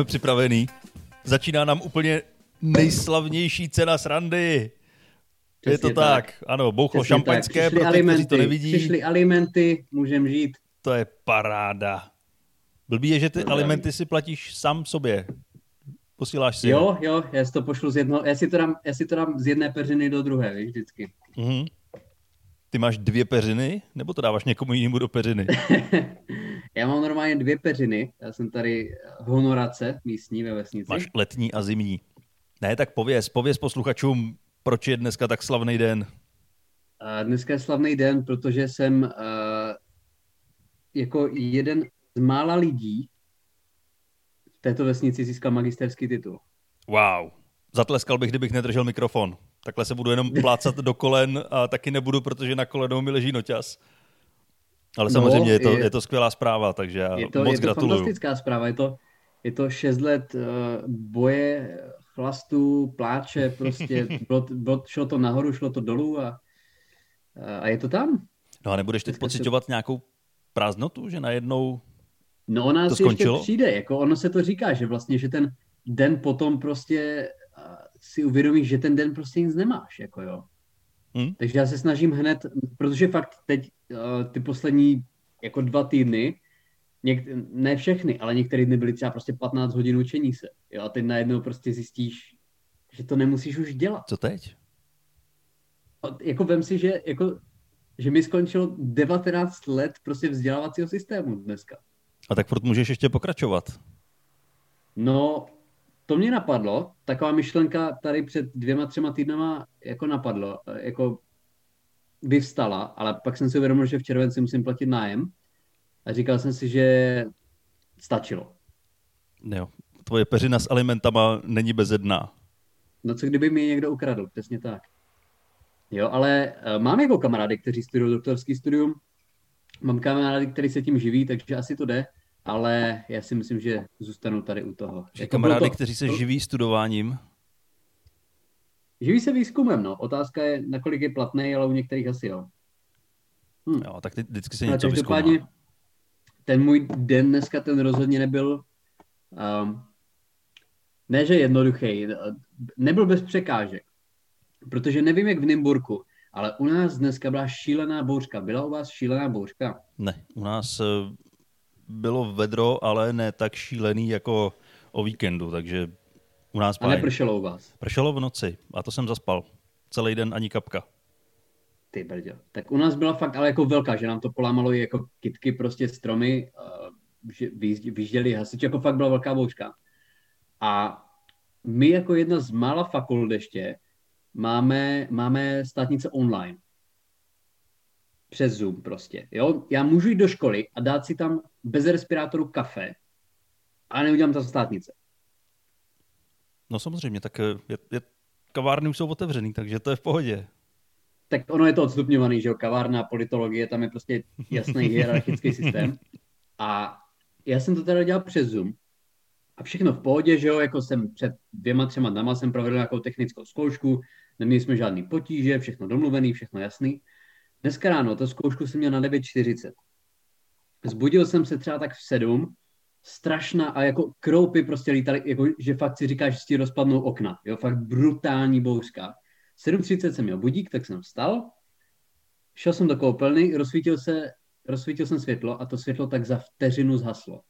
jsme připravení. Začíná nám úplně nejslavnější cena srandy. Přesně je to tak. tak. Ano, bouchlo Přesně šampaňské, pro ty, kteří to nevidí. Přišly alimenty, můžeme žít. To je paráda. Blbý je, že ty no, alimenty si platíš sám sobě. Posíláš si. Jo, jo, já si to pošlu z jedno, já si to dám, já si to dám z jedné peřiny do druhé, víš, vždycky. Mm-hmm. Ty máš dvě peřiny, nebo to dáváš někomu jinému do peřiny? já mám normálně dvě peřiny, já jsem tady v honorace místní ve vesnici. Máš letní a zimní. Ne, tak pověz, pověz posluchačům, proč je dneska tak slavný den. Dneska je slavný den, protože jsem uh, jako jeden z mála lidí v této vesnici získal magisterský titul. Wow. Zatleskal bych, kdybych nedržel mikrofon. Takhle se budu jenom plácat do kolen a taky nebudu, protože na kolenou mi leží noťas. Ale samozřejmě no, je, to, je, je to skvělá zpráva, takže já je to, moc je to gratuluju. fantastická zpráva. Je to, je to šest let uh, boje, chlastu, pláče, prostě bylo, bylo, šlo to nahoru, šlo to dolů a, a je to tam. No a nebudeš teď pocitovat se... nějakou prázdnotu, že najednou No ona to si skončilo? ještě přijde, jako ono se to říká, že vlastně, že ten den potom prostě si uvědomíš, že ten den prostě nic nemáš, jako jo. Hmm? Takže já se snažím hned, protože fakt teď uh, ty poslední jako dva týdny, něk, ne všechny, ale některé dny byly třeba prostě 15 hodin učení se. Jo, a teď najednou prostě zjistíš, že to nemusíš už dělat. Co teď? Jako vem si, že, jako, že mi skončilo 19 let prostě vzdělávacího systému dneska. A tak furt můžeš ještě pokračovat. No, to mě napadlo, taková myšlenka tady před dvěma, třema týdnama jako napadlo, jako vyvstala, ale pak jsem si uvědomil, že v červenci musím platit nájem a říkal jsem si, že stačilo. Jo, tvoje peřina s alimentama není bezedná. No co kdyby mi někdo ukradl, přesně tak. Jo, ale uh, mám jako kamarády, kteří studují doktorský studium, mám kamarády, kteří se tím živí, takže asi to jde ale já si myslím, že zůstanu tady u toho. Že jako kamarády, to, kteří se živí studováním? Živí se výzkumem, no. Otázka je, nakolik je platný, ale u některých asi jo. Hm. Jo, tak ty, vždycky se něco vyzkoumá. ten můj den dneska, ten rozhodně nebyl, um, ne že jednoduchý, nebyl bez překážek. Protože nevím, jak v Nymburku, ale u nás dneska byla šílená bouřka. Byla u vás šílená bouřka? Ne, u nás eh, bylo vedro, ale ne tak šílený jako o víkendu, takže u nás A nepršelo u vás? Pršelo v noci a to jsem zaspal. Celý den ani kapka. Ty brďo. Tak u nás byla fakt ale jako velká, že nám to polámalo i jako kitky, prostě stromy, že vyjížděli hasiči, jako fakt byla velká bouřka. A my jako jedna z mála fakult ještě máme, máme státnice online přes Zoom prostě. Jo? Já můžu jít do školy a dát si tam bez respirátoru kafe a neudělám to státnice. No samozřejmě, tak je, je, kavárny už jsou otevřený, takže to je v pohodě. Tak ono je to odstupňovaný, že jo, kavárna, politologie, tam je prostě jasný hierarchický systém. A já jsem to teda dělal přes Zoom a všechno v pohodě, že jo, jako jsem před dvěma, třema dnama jsem provedl nějakou technickou zkoušku, neměli jsme žádný potíže, všechno domluvený, všechno jasný. Dneska ráno to zkoušku jsem měl na 9.40. Zbudil jsem se třeba tak v 7, strašná a jako kroupy prostě lítaly, jako, že fakt si říkáš, že si rozpadnou okna. Jo, fakt brutální bouřka. 7.30 jsem měl budík, tak jsem vstal, šel jsem do koupelny, rozsvítil, se, rozsvítil jsem světlo a to světlo tak za vteřinu zhaslo.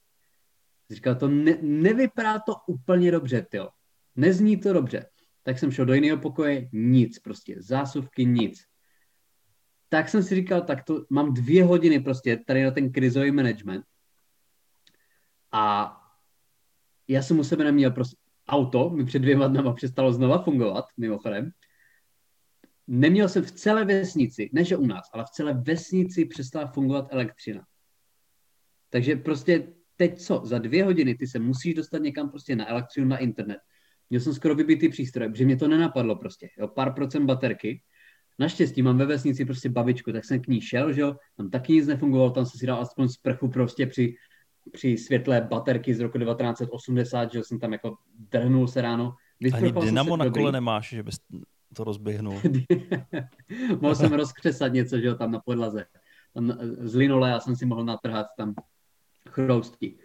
Říkal, to ne, nevypadá to úplně dobře, jo. Nezní to dobře. Tak jsem šel do jiného pokoje, nic prostě, zásuvky, nic tak jsem si říkal, tak to mám dvě hodiny prostě tady na ten krizový management a já jsem u sebe neměl prostě auto, mi před dvěma dnama přestalo znova fungovat, mimochodem. Neměl jsem v celé vesnici, ne že u nás, ale v celé vesnici přestala fungovat elektřina. Takže prostě teď co, za dvě hodiny ty se musíš dostat někam prostě na elektřinu, na internet. Měl jsem skoro vybitý přístroj, protože mě to nenapadlo prostě. Jo, pár procent baterky Naštěstí mám ve vesnici prostě babičku, tak jsem k ní šel, že jo, tam taky nic nefungovalo, tam jsem si dal aspoň sprchu prostě při, při světle baterky z roku 1980, že jsem tam jako drhnul se ráno. Ani dynamo na kole nemáš, že bys to rozběhnul. mohl jsem rozkřesat něco, že jo, tam na podlaze. Tam z linole já jsem si mohl natrhat tam chrousti.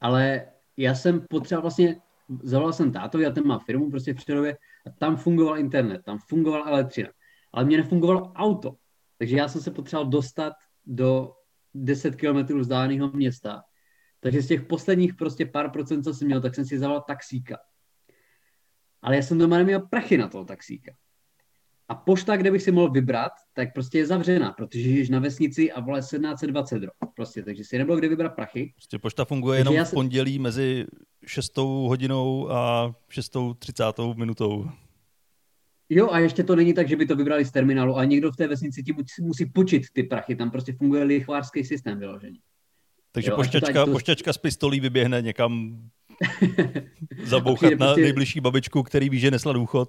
Ale já jsem potřeboval vlastně, zavolal jsem tátovi a ten má firmu prostě v Přerově a tam fungoval internet, tam fungovala elektřina, ale mě nefungovalo auto. Takže já jsem se potřeboval dostat do 10 kilometrů vzdáleného města. Takže z těch posledních prostě pár procent, co jsem měl, tak jsem si zavolal taxíka. Ale já jsem doma neměl prachy na toho taxíka. A pošta, kde bych si mohl vybrat, tak prostě je zavřená, protože žiješ na vesnici a vole 1720 ro. Prostě, takže si nebylo kde vybrat prachy. Prostě pošta funguje takže jenom v pondělí mezi 6 hodinou a 6.30 minutou. Jo, a ještě to není tak, že by to vybrali z terminálu, a někdo v té vesnici ti musí počít ty prachy. Tam prostě funguje lichvářský systém vyložený. Takže jo, pošťačka, to... pošťačka z pistolí vyběhne někam zabouchat na prostě... nejbližší babičku, který ví, že nesla důchod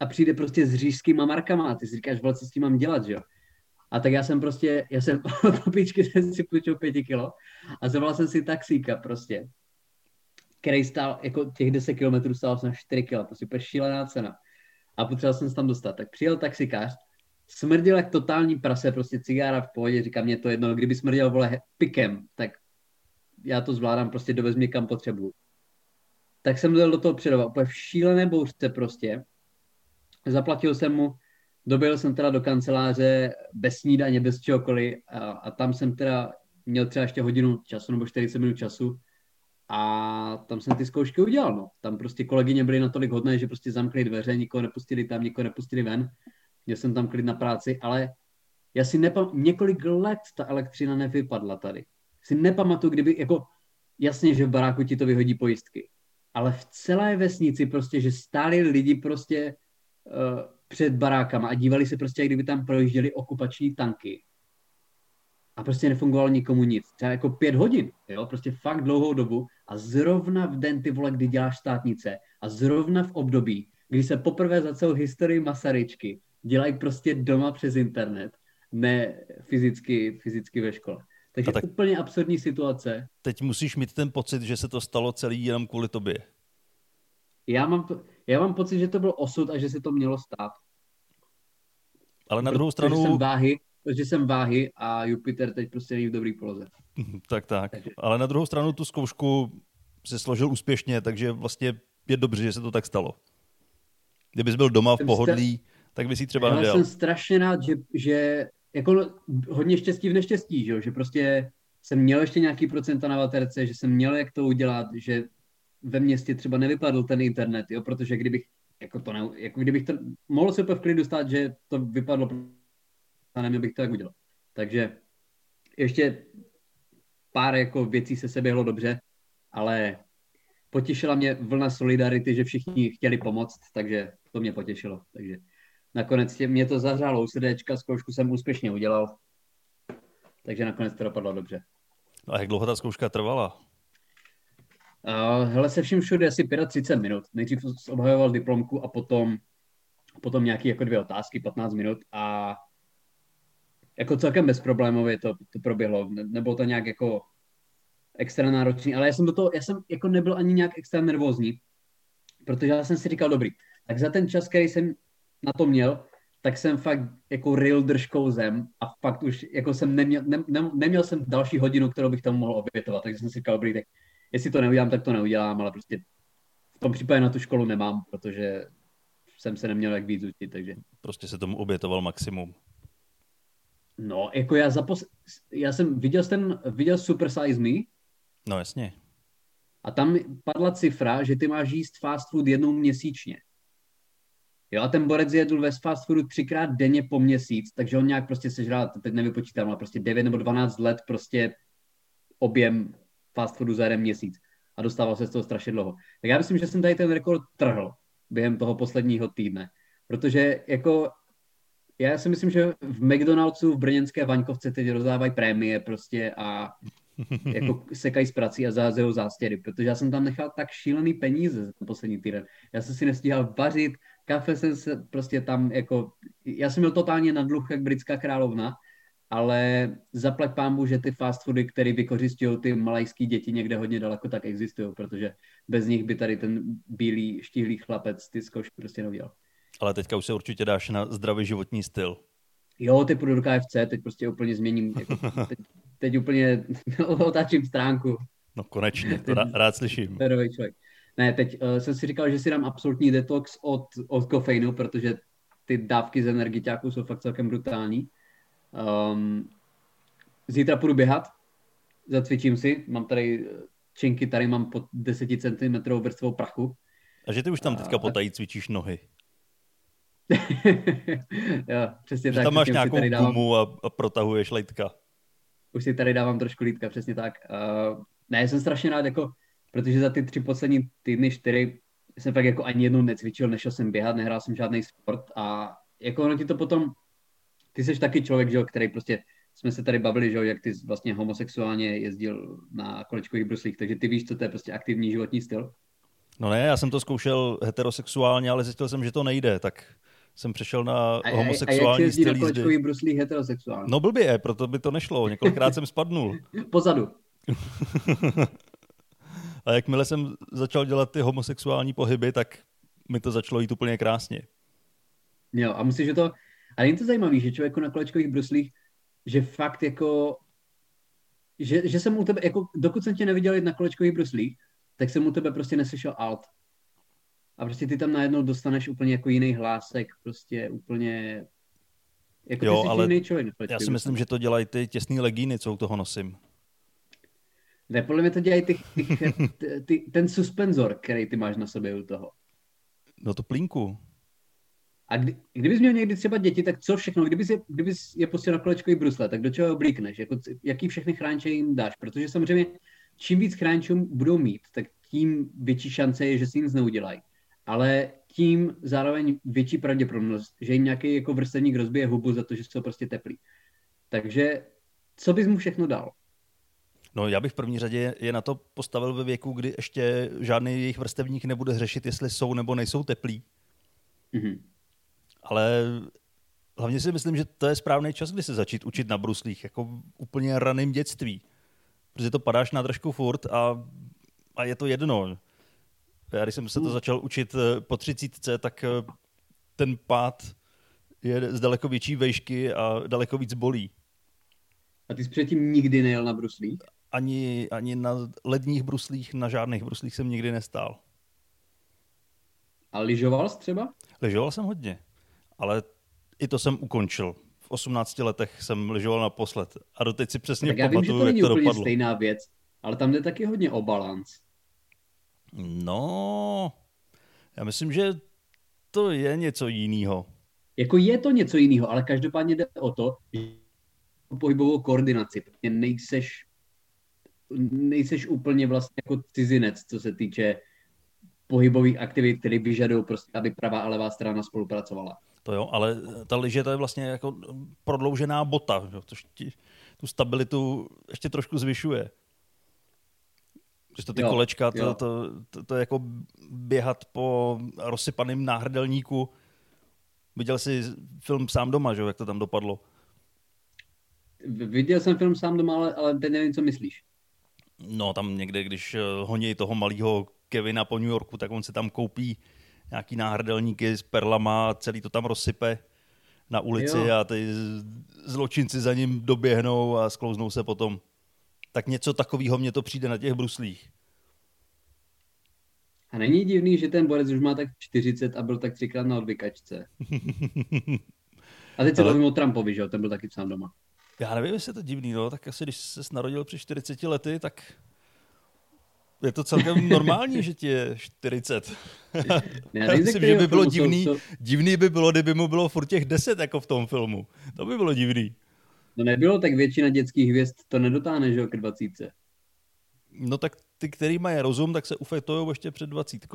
a přijde prostě s řížskýma markama a ty si říkáš, co s tím mám dělat, že jo? A tak já jsem prostě, já jsem popičky jsem si půjčil pěti kilo a zavolal jsem si taxíka prostě, který stál, jako těch 10 kilometrů stál jsem 4 kilo, prostě šílená cena. A potřeboval jsem se tam dostat. Tak přijel taxikář, smrdil jak totální prase, prostě cigára v pohodě, říká mě to jedno, kdyby smrdil vole pikem, tak já to zvládám, prostě dovez mě kam potřebuju. Tak jsem dojel do toho předova, úplně v šílené bouřce prostě, Zaplatil jsem mu, dobil jsem teda do kanceláře bez snídaně, bez čehokoliv a, a tam jsem teda měl třeba ještě hodinu času nebo 40 minut času a tam jsem ty zkoušky udělal. No. Tam prostě kolegyně byly natolik hodné, že prostě zamkli dveře, nikoho nepustili tam, nikoho nepustili ven. Měl jsem tam klid na práci, ale já si nepam... několik let ta elektřina nevypadla tady. Si nepamatuju, kdyby, jako jasně, že v baráku ti to vyhodí pojistky, ale v celé vesnici prostě, že stáli lidi prostě uh, před barákama a dívali se prostě, jak kdyby tam projížděli okupační tanky. A prostě nefungovalo nikomu nic. Třeba jako pět hodin, jo, prostě fakt dlouhou dobu a zrovna v den ty vole, kdy děláš státnice a zrovna v období, kdy se poprvé za celou historii Masaryčky dělají prostě doma přes internet, ne fyzicky, fyzicky ve škole. Takže tak úplně absurdní situace. Teď musíš mít ten pocit, že se to stalo celý jenom kvůli tobě. Já mám, to, já mám pocit, že to byl osud a že se to mělo stát. Ale na druhou stranu... Jsem váhy, protože jsem váhy a Jupiter teď prostě není v dobrý poloze. tak, tak. Takže... Ale na druhou stranu tu zkoušku si složil úspěšně, takže vlastně je dobře, že se to tak stalo. Kdybys byl doma v pohodlí, tak bys si třeba. Já jsem strašně rád, že, že jako hodně štěstí v neštěstí, že, že prostě jsem měl ještě nějaký procenta na baterce, že jsem měl jak to udělat, že ve městě třeba nevypadl ten internet, jo, protože kdybych jako to ne, jako kdybych to, mohl se úplně v klidu stát, že to vypadlo a neměl bych to tak udělat. Takže ještě pár jako věcí se seběhlo dobře, ale potěšila mě vlna solidarity, že všichni chtěli pomoct, takže to mě potěšilo. Takže nakonec mě to zahřálo u srdéčka, zkoušku jsem úspěšně udělal, takže nakonec to dopadlo dobře. No a jak dlouho ta zkouška trvala? Uh, hele, se vším všude asi 35 minut. Nejdřív obhajoval diplomku a potom, potom nějaké jako dvě otázky, 15 minut a jako celkem bezproblémově to, to proběhlo. Ne, nebylo to nějak jako extra náročný, ale já jsem do toho, já jsem jako nebyl ani nějak extra nervózní, protože já jsem si říkal, dobrý, tak za ten čas, který jsem na to měl, tak jsem fakt jako real držkou zem a fakt už jako jsem neměl, ne, ne, neměl jsem další hodinu, kterou bych tomu mohl obětovat, takže jsem si říkal, dobrý, tak jestli to neudělám, tak to neudělám, ale prostě v tom případě na tu školu nemám, protože jsem se neměl jak víc učit, takže... Prostě se tomu obětoval maximum. No, jako já zapos... Já jsem viděl ten, viděl Super Size Me. No jasně. A tam padla cifra, že ty máš jíst fast food jednou měsíčně. Jo, a ten borec jedl ve fast foodu třikrát denně po měsíc, takže on nějak prostě sežral, teď nevypočítám, ale prostě 9 nebo 12 let prostě objem fast foodu za jeden měsíc a dostával se z toho strašně dlouho. Tak já myslím, že jsem tady ten rekord trhl během toho posledního týdne, protože jako já si myslím, že v McDonald'su v brněnské Vaňkovce teď rozdávají prémie prostě a jako sekají z prací a zázejou zástěry, protože já jsem tam nechal tak šílený peníze za poslední týden. Já jsem si nestíhal vařit, kafe jsem se prostě tam jako, já jsem měl totálně na dluh jak britská královna ale zaplať pámbu, že ty fast foody, které vykořistují ty malajský děti někde hodně daleko, tak existují, protože bez nich by tady ten bílý, štíhlý chlapec ty zkoušky prostě neudělal. Ale teďka už se určitě dáš na zdravý životní styl. Jo, ty půjdu do KFC, teď prostě úplně změním, jako, teď, teď úplně otáčím stránku. No konečně, to rád slyším. Férový člověk. Ne, teď uh, jsem si říkal, že si dám absolutní detox od, od kofeinu, protože ty dávky z energiťáků jsou fakt celkem brutální. Um, zítra půjdu běhat, zacvičím si, mám tady činky, tady mám pod 10 cm vrstvou prachu. A že ty už tam teďka potají cvičíš nohy. jo, přesně že tak. tam máš nějakou tady dávám... gumu a, a protahuješ lejtka. Už si tady dávám trošku lítka, přesně tak. Uh, ne, jsem strašně rád, jako, protože za ty tři poslední týdny, čtyři, jsem fakt jako ani jednou necvičil, nešel jsem běhat, nehrál jsem žádný sport a jako ono ti to potom, ty jsi taky člověk, že, který prostě, jsme se tady bavili, že, jak ty vlastně homosexuálně jezdil na kolečkových bruslích, takže ty víš, co to je prostě aktivní životní styl. No ne, já jsem to zkoušel heterosexuálně, ale zjistil jsem, že to nejde, tak jsem přešel na a, homosexuální a, a jak styl na kolečkových bruslích heterosexuálně? No blbě, proto by to nešlo, několikrát jsem spadnul. Pozadu. a jakmile jsem začal dělat ty homosexuální pohyby, tak mi to začalo jít úplně krásně. Jo, a musíš, že to... A není to zajímavé, že člověku na kolečkových bruslích, že fakt jako... Že, že jsem u tebe, jako dokud jsem tě neviděl jít na kolečkových bruslích, tak jsem u tebe prostě neslyšel alt. A prostě ty tam najednou dostaneš úplně jako jiný hlásek, prostě úplně... Jako jo, ty ale jiný člověk. Já si myslím, že to dělají ty těsný legíny, co u toho nosím. Ne, podle mě to dělají ty, ty, ty, ten suspenzor, který ty máš na sobě u toho. No to plínku. A kdy, kdybys měl někdy třeba děti, tak co všechno, kdybys je, kdybys je pustil na kolečkový brusle, tak do čeho oblíkneš? Jako, jaký všechny chránče jim dáš? Protože samozřejmě čím víc chráňčů budou mít, tak tím větší šance je, že si nic neudělají. Ale tím zároveň větší pravděpodobnost, že jim nějaký jako vrstevník rozbije hubu za to, že jsou prostě teplí. Takže co bys mu všechno dal? No já bych v první řadě je na to postavil ve věku, kdy ještě žádný jejich vrstevník nebude řešit, jestli jsou nebo nejsou teplí. Mm-hmm. Ale hlavně si myslím, že to je správný čas, kdy se začít učit na bruslích, jako úplně raném dětství. Protože to padáš na držku furt a, a je to jedno. Já když jsem se to začal učit eh, po třicítce, tak eh, ten pád je z daleko větší vejšky a daleko víc bolí. A ty jsi předtím nikdy nejel na bruslích? Ani, ani na ledních bruslích, na žádných bruslích jsem nikdy nestál. A lyžoval jsi třeba? Lyžoval jsem hodně, ale i to jsem ukončil. V 18 letech jsem lyžoval naposled a doteď si přesně tak já vím, že to není úplně dopadlo. stejná věc, ale tam jde taky hodně o balans. No, já myslím, že to je něco jiného. Jako je to něco jiného, ale každopádně jde o to, že pohybovou koordinaci, protože nejseš, nejseš úplně vlastně jako cizinec, co se týče pohybových aktivit, které vyžadují prostě, aby pravá a levá strana spolupracovala. To jo, ale ta liže to je vlastně jako prodloužená bota, což ti tu stabilitu ještě trošku zvyšuje. Protože to ty jo, kolečka, to, to, to, to, je jako běhat po rozsypaném náhrdelníku. Viděl jsi film Sám doma, že? jak to tam dopadlo? Viděl jsem film Sám doma, ale, ale teď nevím, co myslíš. No tam někde, když eh, honí toho malého Kevina po New Yorku, tak on se tam koupí nějaký náhrdelníky s perlama a celý to tam rozsype na ulici jo. a ty zločinci za ním doběhnou a sklouznou se potom. Tak něco takového mně to přijde na těch bruslích. A není divný, že ten borec už má tak 40 a byl tak třikrát na odvykačce. A teď se Ale... bavím o Trumpovi, že jo, ten byl taky sám doma. Já nevím, jestli je to divný, no, tak asi když se narodil při 40 lety, tak je to celkem normální, že ti je 40. Já myslím, že by bylo divný, jsou, divný by bylo, kdyby mu bylo furt těch 10 jako v tom filmu. To by bylo divný. No nebylo, tak většina dětských hvězd to nedotáhne, že jo, k 20. No tak ty, který mají rozum, tak se ufetují ještě před 20.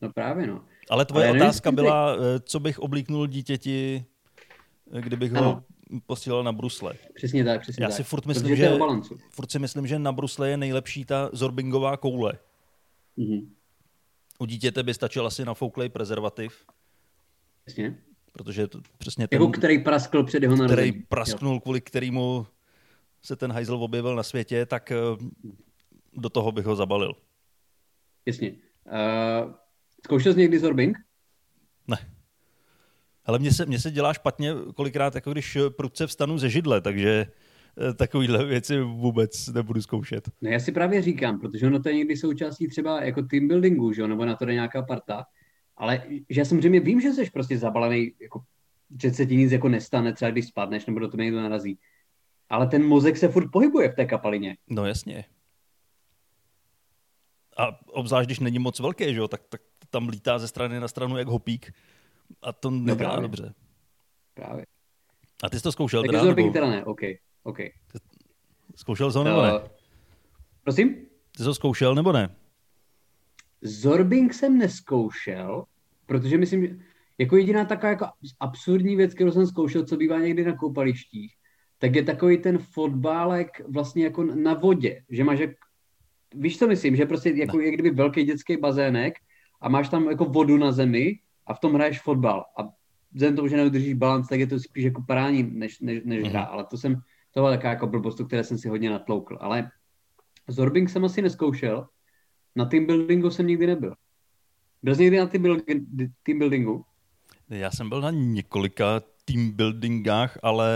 No právě, no. Ale tvoje Ale otázka nevím, byla, ty... co bych oblíknul dítěti, kdybych ano. ho posílal na brusle. Přesně tak, přesně Já tak. si furt myslím, že, furt si myslím, že na brusle je nejlepší ta zorbingová koule. Mm-hmm. U dítěte by stačil asi nafouklej prezervativ. Přesně. Protože to přesně ten... Jako který praskl před jeho narozením. Který prasknul, jo. kvůli kterému se ten hajzl objevil na světě, tak eh, do toho bych ho zabalil. Jasně. Uh, zkoušel jsi někdy zorbing? Ne. Ale mně se, mně se dělá špatně kolikrát, jako když prudce vstanu ze židle, takže eh, takovýhle věci vůbec nebudu zkoušet. No já si právě říkám, protože ono to je někdy součástí třeba jako team buildingu, že jo, nebo na to jde nějaká parta, ale že já samozřejmě vím, že jsi prostě zabalený, jako, že se ti nic jako nestane, třeba když spadneš nebo do toho někdo narazí. Ale ten mozek se furt pohybuje v té kapalině. No jasně. A obzvlášť, když není moc velký, že jo, tak, tak tam lítá ze strany na stranu jak hopík a to nedělá no dobře. Právě. A ty jsi to zkoušel tak teda? Nebo... teda ne, OK. okay. Zkoušel jsi ho nebo ne? Prosím? Ty jsi ho zkoušel nebo ne? Zorbing jsem neskoušel, protože myslím, že jako jediná taková jako absurdní věc, kterou jsem zkoušel, co bývá někdy na koupalištích, tak je takový ten fotbálek vlastně jako na vodě, že máš jak, víš co myslím, že prostě jako je kdyby velký dětský bazének a máš tam jako vodu na zemi a v tom hraješ fotbal. A vzhledem tomu, že neudržíš balans, tak je to spíš jako parání než, než, než hra, mhm. ale to jsem, to byla taková jako blbost, které jsem si hodně natloukl, ale Zorbing jsem asi neskoušel, na team buildingu jsem nikdy nebyl. Byl jsi někdy na team buildingu? Já jsem byl na několika team buildingách, ale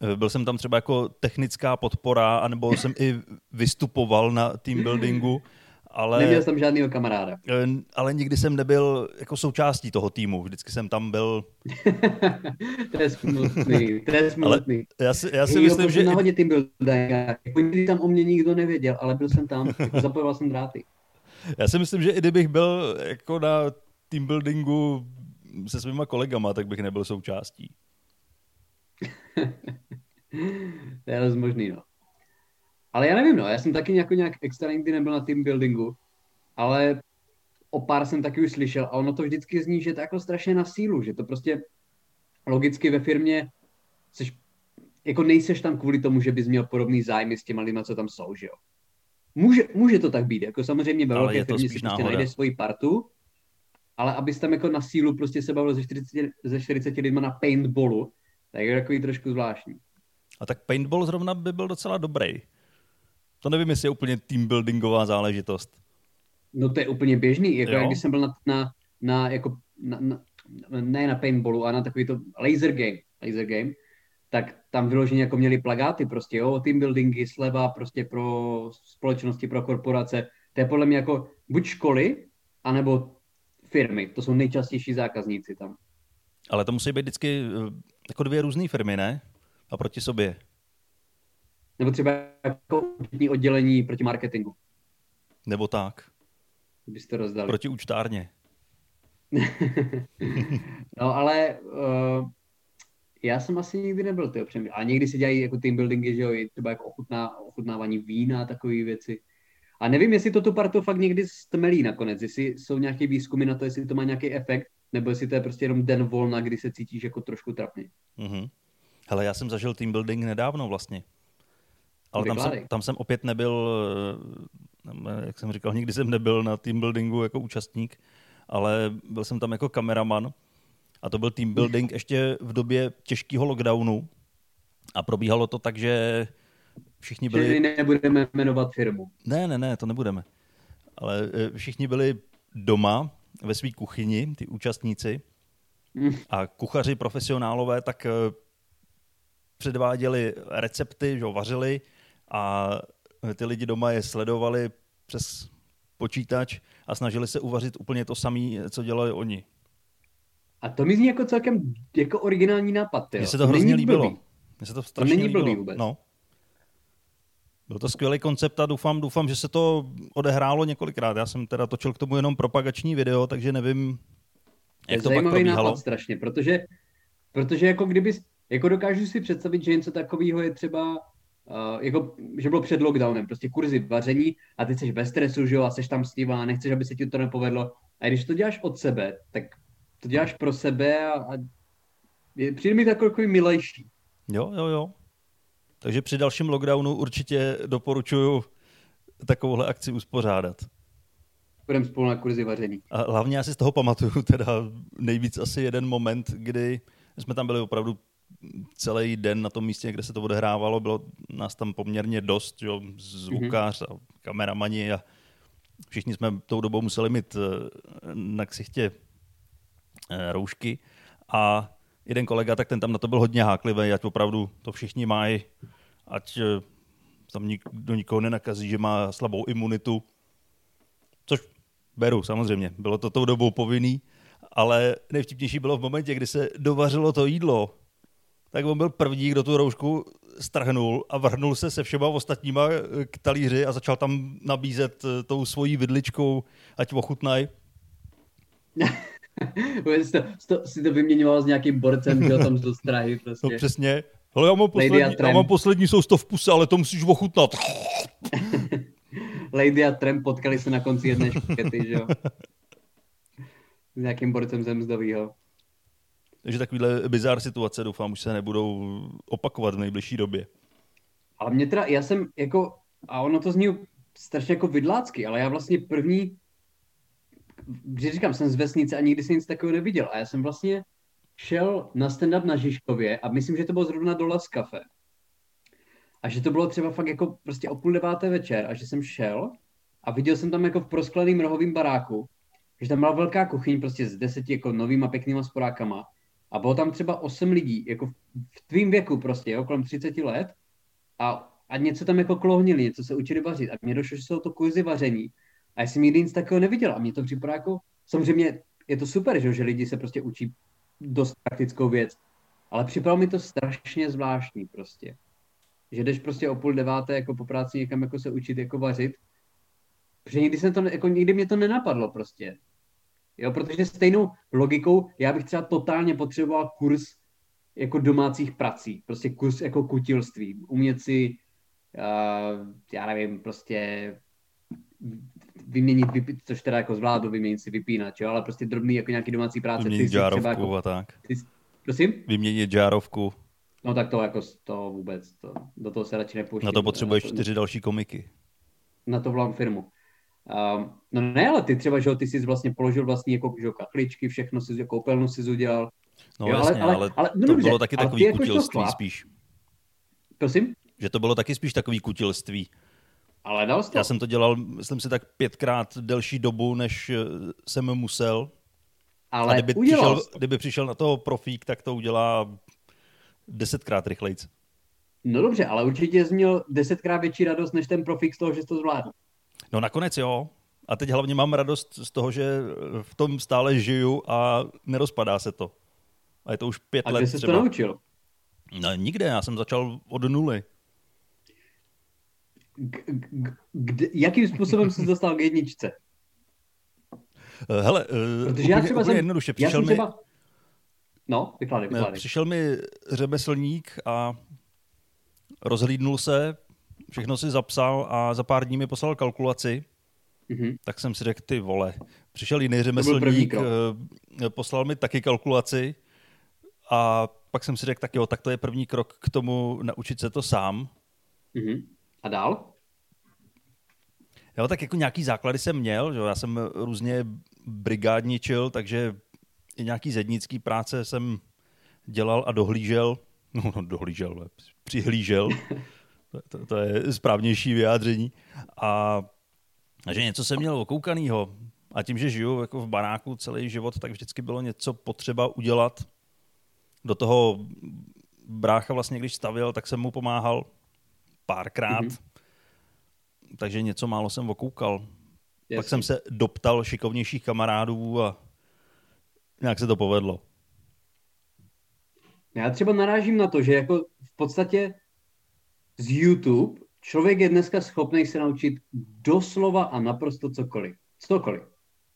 eh, byl jsem tam třeba jako technická podpora, anebo jsem i vystupoval na team buildingu. Ale, Neměl jsem žádného kamaráda. Eh, ale nikdy jsem nebyl jako součástí toho týmu. Vždycky jsem tam byl... to je smutný, to je smutný. já si, já si myslím, že... Náhodně tým byl jako nikdy tam o mě nikdo nevěděl, ale byl jsem tam, jako zapojoval jsem dráty. Já si myslím, že i kdybych byl jako na team buildingu se svýma kolegama, tak bych nebyl součástí. to je možný, no. Ale já nevím, no, já jsem taky nějak, nějak extra nikdy nebyl na team buildingu, ale o pár jsem taky už slyšel a ono to vždycky zní, že to jako strašně na sílu, že to prostě logicky ve firmě seš, jako nejseš tam kvůli tomu, že bys měl podobný zájmy s těma lidma, co tam jsou, že jo. Může, může to tak být, jako samozřejmě ve velké firmě si prostě najdeš svoji partu, ale abys tam jako na sílu prostě se bavil ze 40, ze 40 lidma na paintballu, tak je takový trošku zvláštní. A tak paintball zrovna by byl docela dobrý. To nevím, jestli je úplně team buildingová záležitost. No to je úplně běžný, jako jak když jsem byl na, na, na jako, na, na, ne na paintballu, a na takový to laser game, laser game, tak tam vyloženě jako měli plagáty prostě, jo, team buildingy, sleva prostě pro společnosti, pro korporace. To je podle mě jako buď školy, anebo firmy. To jsou nejčastější zákazníci tam. Ale to musí být vždycky eh, jako dvě různé firmy, ne? A proti sobě. Nebo třeba jako oddělení proti marketingu. Nebo tak. Byste rozdali. Proti účtárně. no ale uh, já jsem asi nikdy nebyl ty přemýšlel. A někdy si dělají jako team buildingy, že jo, třeba jako ochutná, ochutnávání vína a takové věci. A nevím, jestli to tu partu fakt někdy stmelí nakonec, jestli jsou nějaké výzkumy na to, jestli to má nějaký efekt, nebo jestli to je prostě jenom den volna, kdy se cítíš jako trošku trapně. Mm-hmm. Hele, já jsem zažil team building nedávno vlastně. Ale tam jsem, tam jsem opět nebyl, eh, jak jsem říkal, nikdy jsem nebyl na team buildingu jako účastník, ale byl jsem tam jako kameraman a to byl team building ještě v době těžkého lockdownu a probíhalo to tak, že všichni byli... Všichni nebudeme jmenovat firmu. Ne, ne, ne, to nebudeme. Ale eh, všichni byli doma ve své kuchyni, ty účastníci, mm. a kuchaři profesionálové tak eh, předváděli recepty, že vařili a ty lidi doma je sledovali přes počítač a snažili se uvařit úplně to samé, co dělali oni. A to mi zní jako celkem jako originální nápad. Mně se to hrozně není líbilo. Mně se to strašně to není blbý líbilo. vůbec. No. Byl to skvělý koncept a doufám, doufám, že se to odehrálo několikrát. Já jsem teda točil k tomu jenom propagační video, takže nevím, jak to, to pak probíhalo. nápad strašně, protože, protože jako kdyby, jako dokážu si představit, že něco takového je třeba Uh, jako, že bylo před lockdownem, prostě kurzy vaření a ty jsi ve stresu, že jo, a jsi tam s a nechceš, aby se ti to nepovedlo. A když to děláš od sebe, tak to děláš pro sebe a, a je, přijde mi takový milejší. Jo, jo, jo. Takže při dalším lockdownu určitě doporučuju takovouhle akci uspořádat. Budeme spolu na kurzy vaření. A hlavně já si z toho pamatuju teda nejvíc asi jeden moment, kdy jsme tam byli opravdu celý den na tom místě, kde se to odehrávalo, bylo nás tam poměrně dost, jo, zvukář a kameramani a všichni jsme tou dobou museli mít eh, na ksichtě eh, roušky a jeden kolega, tak ten tam na to byl hodně háklivý, ať opravdu to všichni mají ať eh, tam nik, do nikoho nenakazí, že má slabou imunitu. Což beru, samozřejmě. Bylo to tou dobou povinný, ale nejvtipnější bylo v momentě, kdy se dovařilo to jídlo, tak on byl první, kdo tu roušku strhnul a vrhnul se se všema ostatníma k talíři a začal tam nabízet eh, tou svojí vidličkou, ať ochutnaj. to, to, si to vyměňoval s nějakým borcem, kdo tam z strahy prostě. No přesně. Ale já mám, poslední, já mám poslední sousto v puse, ale to musíš ochutnat. Lady a Tramp potkali se na konci jedné škety, že jo? S nějakým borcem zemzdovýho. Takže takovýhle bizár situace doufám už se nebudou opakovat v nejbližší době. Ale mě teda, já jsem jako, a ono to zní strašně jako vidlácky, ale já vlastně první, když říkám, jsem z vesnice a nikdy jsem nic takového neviděl. A já jsem vlastně šel na stand-up na Žižkově a myslím, že to bylo zrovna do Las Cafe. A že to bylo třeba fakt jako prostě o půl deváté večer a že jsem šel a viděl jsem tam jako v proskleným rohovým baráku, že tam byla velká kuchyň prostě s deseti jako novýma pěknýma sporákama a bylo tam třeba osm lidí, jako v tvým věku prostě, jo, kolem 30 let. A, a něco tam jako klohnili, něco se učili vařit. A mně došlo, že jsou to kurzy vaření. A já jsem nikdy nic takového neviděl. A mě to připadá jako, samozřejmě je to super, že, že lidi se prostě učí dost praktickou věc, ale připadalo mi to strašně zvláštní prostě. Že jdeš prostě o půl deváté jako po práci někam jako se učit jako vařit, protože nikdy, jsem to, jako nikdy mě to nenapadlo prostě. Jo, protože stejnou logikou já bych třeba totálně potřeboval kurz jako domácích prací, prostě kurz jako kutilství, umět si, uh, já nevím, prostě vyměnit, vypí, což teda jako zvládnu vyměnit si vypínač, jo, ale prostě drobný jako nějaký domácí práce. Vyměnit žárovku jako, a tak. Ty, prosím? Vyměnit žárovku. No tak to jako to vůbec, to, do toho se radši nepouštím. Na to potřebuješ na to, čtyři další komiky. Na to volám firmu. Um, no ne, ale ty třeba, že ty jsi vlastně položil vlastní jako že, kachličky, všechno si, jako koupelnu si udělal. No jo, jasně, ale, ale, ale no, to dobře, bylo taky takový jako kutilství chlap, spíš. Prosím? Že to bylo taky spíš takový kutilství. Ale dal to. Já jsem to dělal, myslím si, tak pětkrát delší dobu, než eh, jsem musel. Ale A kdyby přišel, kdyby přišel na toho profík, tak to udělá desetkrát rychleji. No dobře, ale určitě jsi měl desetkrát větší radost, než ten profík z toho, že jsi to zvládl. No nakonec jo. A teď hlavně mám radost z toho, že v tom stále žiju a nerozpadá se to. A je to už pět a let A jsi to naučil? No, nikde, já jsem začal od nuly. Kde, jakým způsobem jsi dostal k jedničce? Eh, hele, uh, Protože já třeba jsem, jednoduše. Přišel mi, třeba... No, vykládej, vykládej. Přišel mi řemeslník a rozhlídnul se, všechno si zapsal a za pár dní mi poslal kalkulaci. Mm-hmm. Tak jsem si řekl, ty vole. Přišel jiný řemeslník, eh, poslal mi taky kalkulaci a pak jsem si řekl, tak jo, tak to je první krok k tomu naučit se to sám. Mm-hmm. A dál? Jo, tak jako nějaký základy jsem měl, že já jsem různě brigádničil, takže i nějaký zednický práce jsem dělal a dohlížel, no, no dohlížel, přihlížel, to, to, je správnější vyjádření. A, a že něco jsem měl okoukanýho. A tím, že žiju jako v baráku celý život, tak vždycky bylo něco potřeba udělat. Do toho brácha vlastně, když stavil, tak jsem mu pomáhal párkrát. Mm-hmm. Takže něco málo jsem okoukal. Jasně. Pak jsem se doptal šikovnějších kamarádů a nějak se to povedlo. Já třeba narážím na to, že jako v podstatě z YouTube člověk je dneska schopný se naučit doslova a naprosto cokoliv. Cokoliv.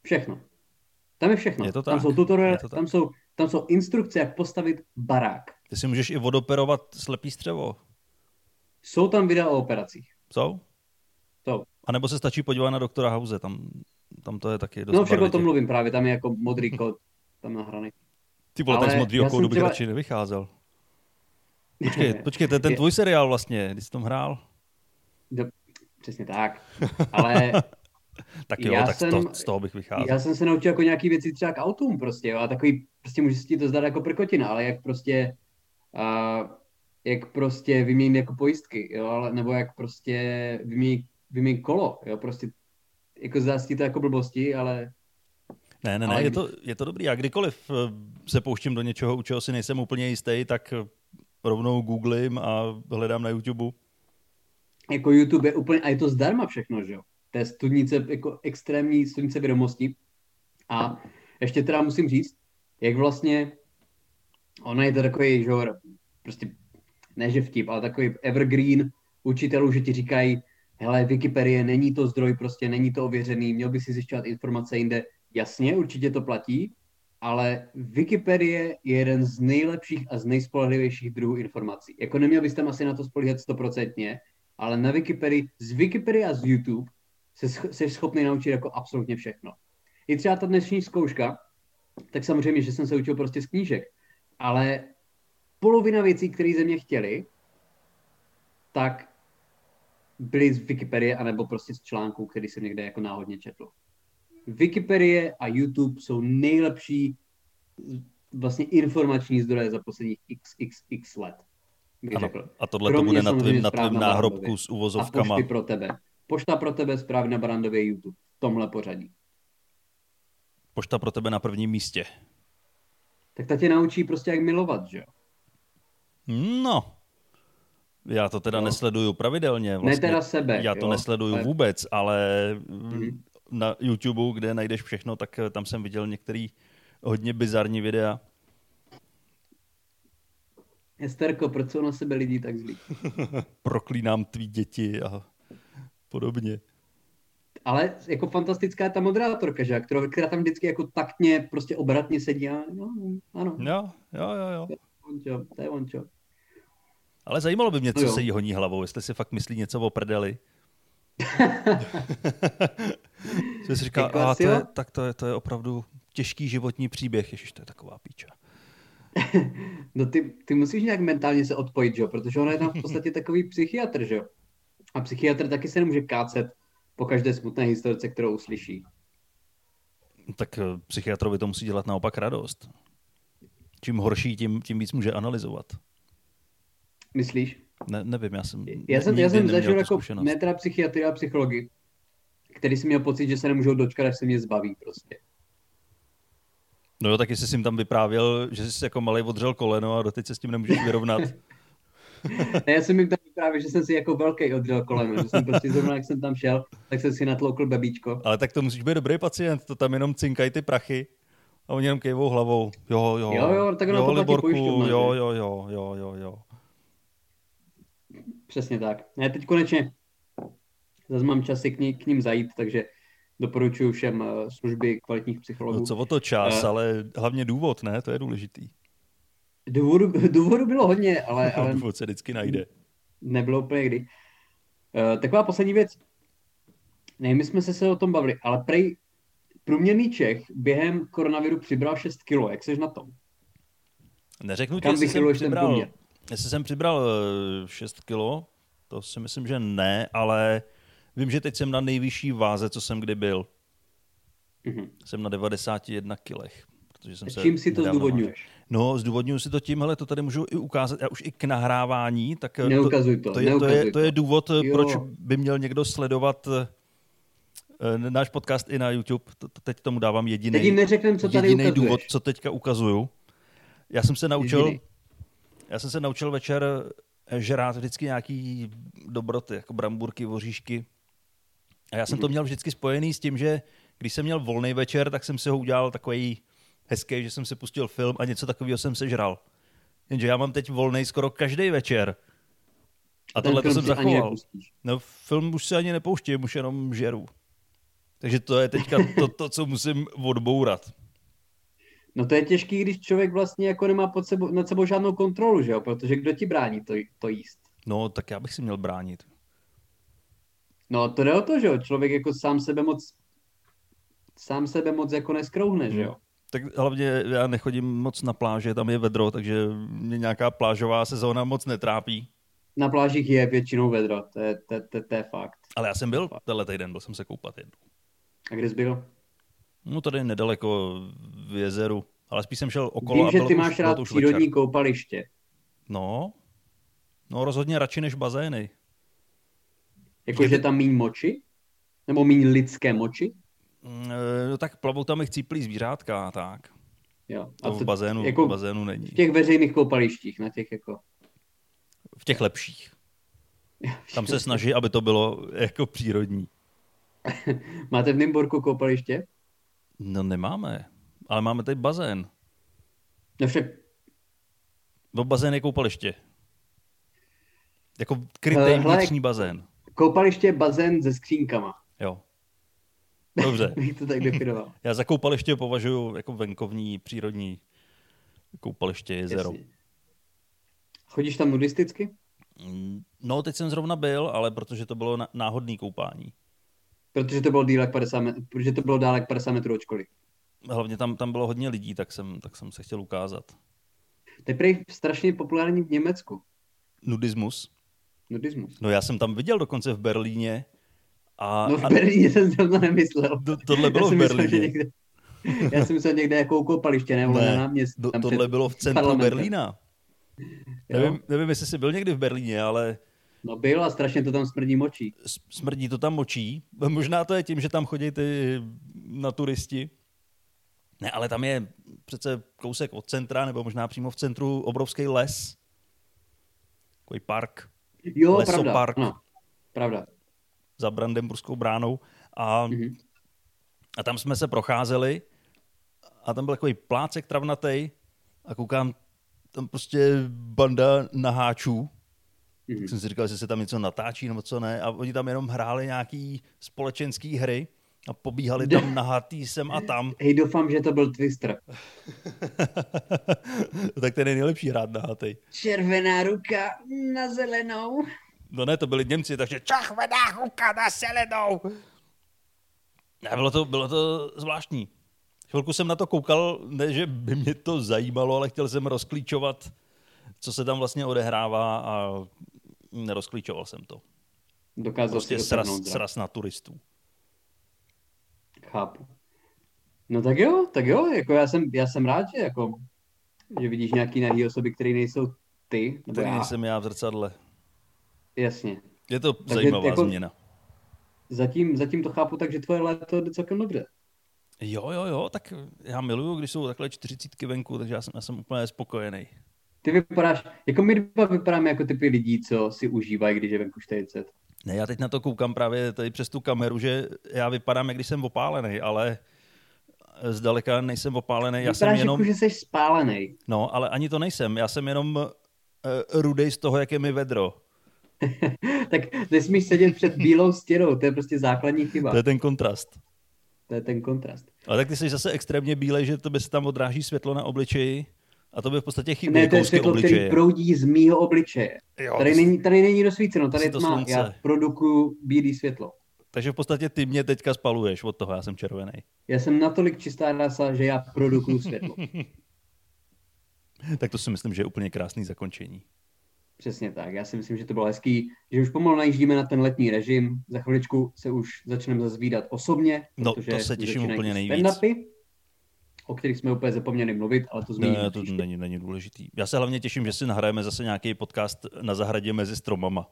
Všechno. Tam je všechno. Je to tak. Tam jsou tutoriály, tam jsou, tam jsou instrukce, jak postavit barák. Ty si můžeš i vodoperovat slepý střevo. Jsou tam videa o operacích. Jsou? Jsou. A nebo se stačí podívat na doktora House, tam, tam to je taky dost No však o tom mluvím právě, tam je jako modrý kód tam nahraný. Ty vole, tak z modrýho kódu bych třeba... radši nevycházel. Počkej, počkej, to je ten tvůj seriál vlastně, když jsi tom hrál. Do, přesně tak, ale... tak jo, já tak jsem, to, z toho bych vycházel. Já jsem se naučil jako nějaký věci třeba k autům prostě, jo, a takový, prostě může se ti to zdát jako prkotina, ale jak prostě, uh, jak prostě vyměnit jako pojistky, jo, ale, nebo jak prostě vyměnit, vyměnit kolo, jo, prostě jako zdá to jako blbosti, ale ne, ne, ne, ale... je, to, je to dobrý. Já kdykoliv eh, se pouštím do něčeho, u čeho si nejsem úplně jistý, tak rovnou googlím a hledám na YouTube. Jako YouTube je úplně, a je to zdarma všechno, že jo? To je studnice, jako extrémní studnice vědomostí. A ještě teda musím říct, jak vlastně, ona je to takový, že prostě, ne že vtip, ale takový evergreen učitelů, že ti říkají, hele, Wikipedie není to zdroj, prostě není to ověřený, měl by si zjišťovat informace jinde. Jasně, určitě to platí, ale Wikipedie je jeden z nejlepších a z nejspolehlivějších druhů informací. Jako neměl bys tam asi na to spolíhat stoprocentně, ale na Wikipedii, z Wikipedie a z YouTube se, jsi schopný naučit jako absolutně všechno. I třeba ta dnešní zkouška, tak samozřejmě, že jsem se učil prostě z knížek, ale polovina věcí, které ze mě chtěli, tak byly z Wikipedie, anebo prostě z článků, který jsem někde jako náhodně četl. Wikipedie a YouTube jsou nejlepší vlastně informační zdroje za posledních xxx let. Ano, řekl. A tohle to bude na tvém, na tvém náhrobku s uvozovkama. A pro tebe. Pošta pro tebe, správně na Barandově YouTube. V tomhle pořadí. Pošta pro tebe na prvním místě. Tak ta tě naučí prostě jak milovat, že jo? No, já to teda no. nesleduju pravidelně. Vlastně. Ne teda sebe. Já to jo, nesleduju ale... vůbec, ale mm-hmm. Na YouTube, kde najdeš všechno, tak eh, tam jsem viděl některý hodně bizarní videa. Esterko, proč jsou na sebe lidi tak zlí? Proklínám tvý děti a podobně. Ale jako fantastická je ta moderátorka, že? Která, která tam vždycky jako taktně, prostě obratně sedí a no, ano. Jo, jo, jo, jo. To je on to je on ale zajímalo by mě, co no se jí honí hlavou, jestli si fakt myslí něco o prdeli. Co si říká, a to je, tak to je, to je opravdu těžký životní příběh, ježiš, to je taková píča. no ty, ty musíš nějak mentálně se odpojit, že? protože ona je tam v podstatě takový psychiatr, že? A psychiatr taky se nemůže kácet po každé smutné historce, kterou uslyší. Tak eh, psychiatrovi to musí dělat naopak radost. Čím horší, tím, tím víc může analyzovat. Myslíš? Ne, nevím, já jsem Já jsem, já jsem zažil jako ne teda psychiatry a psychologi, který si měl pocit, že se nemůžou dočkat, až se mě zbaví prostě. No jo, taky jsi jim tam vyprávěl, že jsi jako malý odřel koleno a doteď se s tím nemůžeš vyrovnat. ne, já jsem jim tam vyprávěl, že jsem si jako velký odřel koleno, že jsem prostě zrovna, jak jsem tam šel, tak jsem si natloukl bebíčko. Ale tak to musíš být dobrý pacient, to tam jenom cinkají ty prachy a oni jenom kejvou hlavou. Jo, jo, jo, jo tak jo, Liborku, jo, jo, jo, jo, jo, jo. Přesně tak. Já teď konečně zase mám čas si k, ní, k ním zajít, takže doporučuji všem eh, služby kvalitních psychologů. No co o to čas, uh, ale hlavně důvod, ne? To je důležitý. Důvodu, důvodu bylo hodně, ale, ale... důvod se vždycky najde. Nebylo úplně kdy. Uh, taková poslední věc. Ne, my jsme se, se o tom bavili, ale prej průměrný Čech během koronaviru přibral 6 kilo. Jak seš na tom? Neřeknu ti, jestli jsem přibral Jestli jsem přibral 6 eh, kilo, to si myslím, že ne, ale vím, že teď jsem na nejvyšší váze, co jsem kdy byl. Mm-hmm. Jsem na 91 kilech. Protože jsem se čím si to zdůvodňuješ? No, zdůvodňuji si to tím, ale to tady můžu i ukázat, já už i k nahrávání, tak eh, neukazuj to, to, je, to, je, to je důvod, eh, jo. proč by měl někdo sledovat náš podcast i na YouTube. To, to teď tomu dávám jediný, teď neřeknem, co tady jediný důvod, co teďka ukazuju. Já jsem se naučil, jediný. Já jsem se naučil večer eh, žrát vždycky nějaký dobroty, jako bramburky, voříšky. A já jsem to měl vždycky spojený s tím, že když jsem měl volný večer, tak jsem si ho udělal takový hezký, že jsem si pustil film a něco takového jsem sežral. Jenže já mám teď volný skoro každý večer. A tohle to jsem zachoval. No, film už se ani nepouštím, už jenom žeru. Takže to je teďka to, to, co musím odbourat. No to je těžký, když člověk vlastně jako nemá pod sebou, nad sebou žádnou kontrolu, že jo? Protože kdo ti brání to, to jíst? No, tak já bych si měl bránit. No to jde o to, že jo? Člověk jako sám sebe moc sám sebe moc jako neskrouhne, že jo? Hmm. Tak hlavně já nechodím moc na pláže, tam je vedro, takže mě nějaká plážová sezóna moc netrápí. Na plážích je většinou vedro, to je, to, to, to je fakt. Ale já jsem byl tenhle týden, byl jsem se koupat jednou. A kde jsi byl? No tady nedaleko v jezeru, ale spíš jsem šel okolo. Vím, že ty máš už, rád přírodní večer. koupaliště. No, no rozhodně radši než bazény. Jakože tam míň moči? Nebo míň lidské moči? Mm, no tak plavou tam i chcíplý zvířátka, tak. Jo. A to v bazénu, jako v bazénu není. V těch veřejných koupalištích, na těch jako... v těch lepších. Tam se snaží, aby to bylo jako přírodní. Máte v Nymburku koupaliště? No nemáme, ale máme tady bazén. No však... No bazén je koupaliště. Jako krytý uh, vnitřní bazén. Koupaliště je bazén se skřínkama. Jo. Dobře. Bych to tak definoval. Já za koupaliště považuji jako venkovní, přírodní koupaliště, jezero. Jasně. Chodíš tam nudisticky? Mm, no, teď jsem zrovna byl, ale protože to bylo náhodný koupání. Protože to bylo díl 50 met- protože to bylo dálek 50 metrů od školy. Hlavně tam, tam bylo hodně lidí, tak jsem, tak jsem se chtěl ukázat. To je strašně populární v Německu. Nudismus? Nudismus. No já jsem tam viděl dokonce v Berlíně. A, no v Berlíně a, jsem to nemyslel. To, tohle bylo v Berlíně. Myslel, někde, já jsem myslel někde jako koupaliště, ne, ne na náměstí. To, tohle bylo v centru parlamentem. Berlína. Nevím, nevím, jestli jsi byl někdy v Berlíně, ale... No byl a strašně to tam smrdí močí. Smrdí to tam močí. Možná to je tím, že tam chodí ty na turisti. Ne, ale tam je přece kousek od centra, nebo možná přímo v centru obrovský les. Takový park. Jo, Lesopark. pravda. No, pravda. Za Brandenburskou bránou. A, mm-hmm. a tam jsme se procházeli a tam byl takový plácek travnatý a koukám, tam prostě banda naháčů. Mm-hmm. jsem si říkal, že se tam něco natáčí nebo co ne. A oni tam jenom hráli nějaký společenský hry a pobíhali tam nahatý sem a tam. Hej, doufám, že to byl Twister. tak ten je nejlepší hrát nahatý. Červená ruka na zelenou. No ne, to byli Němci, takže červená ruka na zelenou. A bylo to, bylo to zvláštní. Chvilku jsem na to koukal, ne, že by mě to zajímalo, ale chtěl jsem rozklíčovat, co se tam vlastně odehrává a nerozklíčoval jsem to. Dokázal prostě si sraz, sraz na turistů. Chápu. No tak jo, tak jo, jako já jsem, já jsem rád, že, jako, že vidíš nějaký nahý osoby, které nejsou ty. Který já. nejsem já v zrcadle. Jasně. Je to Takže zajímavá jako, změna. Zatím, zatím to chápu tak, že tvoje léto jde celkem dobře. Jo, jo, jo, tak já miluju, když jsou takhle čtyřicítky venku, takže já jsem, já jsem úplně spokojený. Ty vypadáš, jako my dva vypadáme jako typy lidí, co si užívají, když je venku 40. Ne, já teď na to koukám právě tady přes tu kameru, že já vypadám, jak když jsem opálený, ale zdaleka nejsem opálený. Já jsem jenom... jako, že jsi spálený. No, ale ani to nejsem. Já jsem jenom uh, rudej z toho, jak je mi vedro. tak nesmíš sedět před bílou stěnou, to je prostě základní chyba. To je ten kontrast. To je ten kontrast. Ale tak ty jsi zase extrémně bílej, že to by se tam odráží světlo na obličeji a to by v podstatě chybí Ne, to je světlo, obličeje. který proudí z mýho obličeje. Jo, tady, není, tady není rozsvíceno, tady tma. Slunce. Já produkuju bílé světlo. Takže v podstatě ty mě teďka spaluješ od toho, já jsem červený. Já jsem natolik čistá rasa, že já produkuju světlo. tak to si myslím, že je úplně krásný zakončení. Přesně tak. Já si myslím, že to bylo hezký, že už pomalu najíždíme na ten letní režim. Za chviličku se už začneme zazvídat osobně. No, to se těším úplně nejvíc. O kterých jsme úplně zapomněli mluvit, ale to zmíním. Ne, to není, není důležitý. Já se hlavně těším, že si nahrajeme zase nějaký podcast na zahradě mezi stromama.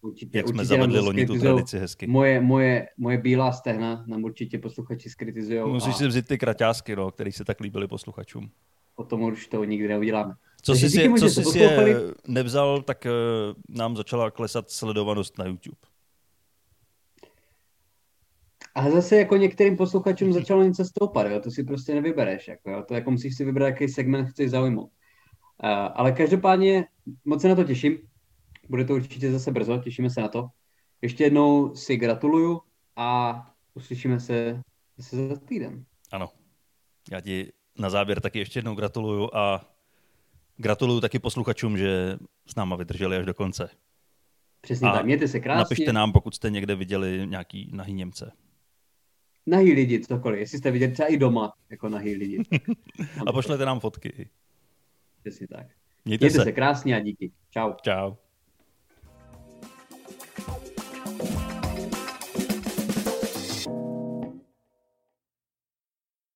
Určitě, Jak určitě jsme zavedli loni tu tradici hezky. Moje, moje, moje bílá stehna nám určitě posluchači skritizují. Musíš a... si vzít ty kraťásky, no, které se tak líbily posluchačům. Potom už to nikdy neuděláme. Co jsi, si, co jsi si je nevzal, tak uh, nám začala klesat sledovanost na YouTube. A zase jako některým posluchačům začalo něco stoupat, jo? to si prostě nevybereš. Jako, jo? To jako musíš si vybrat, jaký segment chceš zaujmout. Uh, ale každopádně moc se na to těším. Bude to určitě zase brzo, těšíme se na to. Ještě jednou si gratuluju a uslyšíme se zase za týden. Ano. Já ti na závěr taky ještě jednou gratuluju a Gratuluju taky posluchačům, že s náma vydrželi až do konce. Přesně a tak, mějte se krásně. Napište nám, pokud jste někde viděli nějaký nahý Němce. Nahý lidi, cokoliv. Jestli jste viděli třeba i doma, jako nahý lidi. a pošlete nám fotky. Přesně tak. Mějte, mějte se. se krásně a díky. Čau. Čau.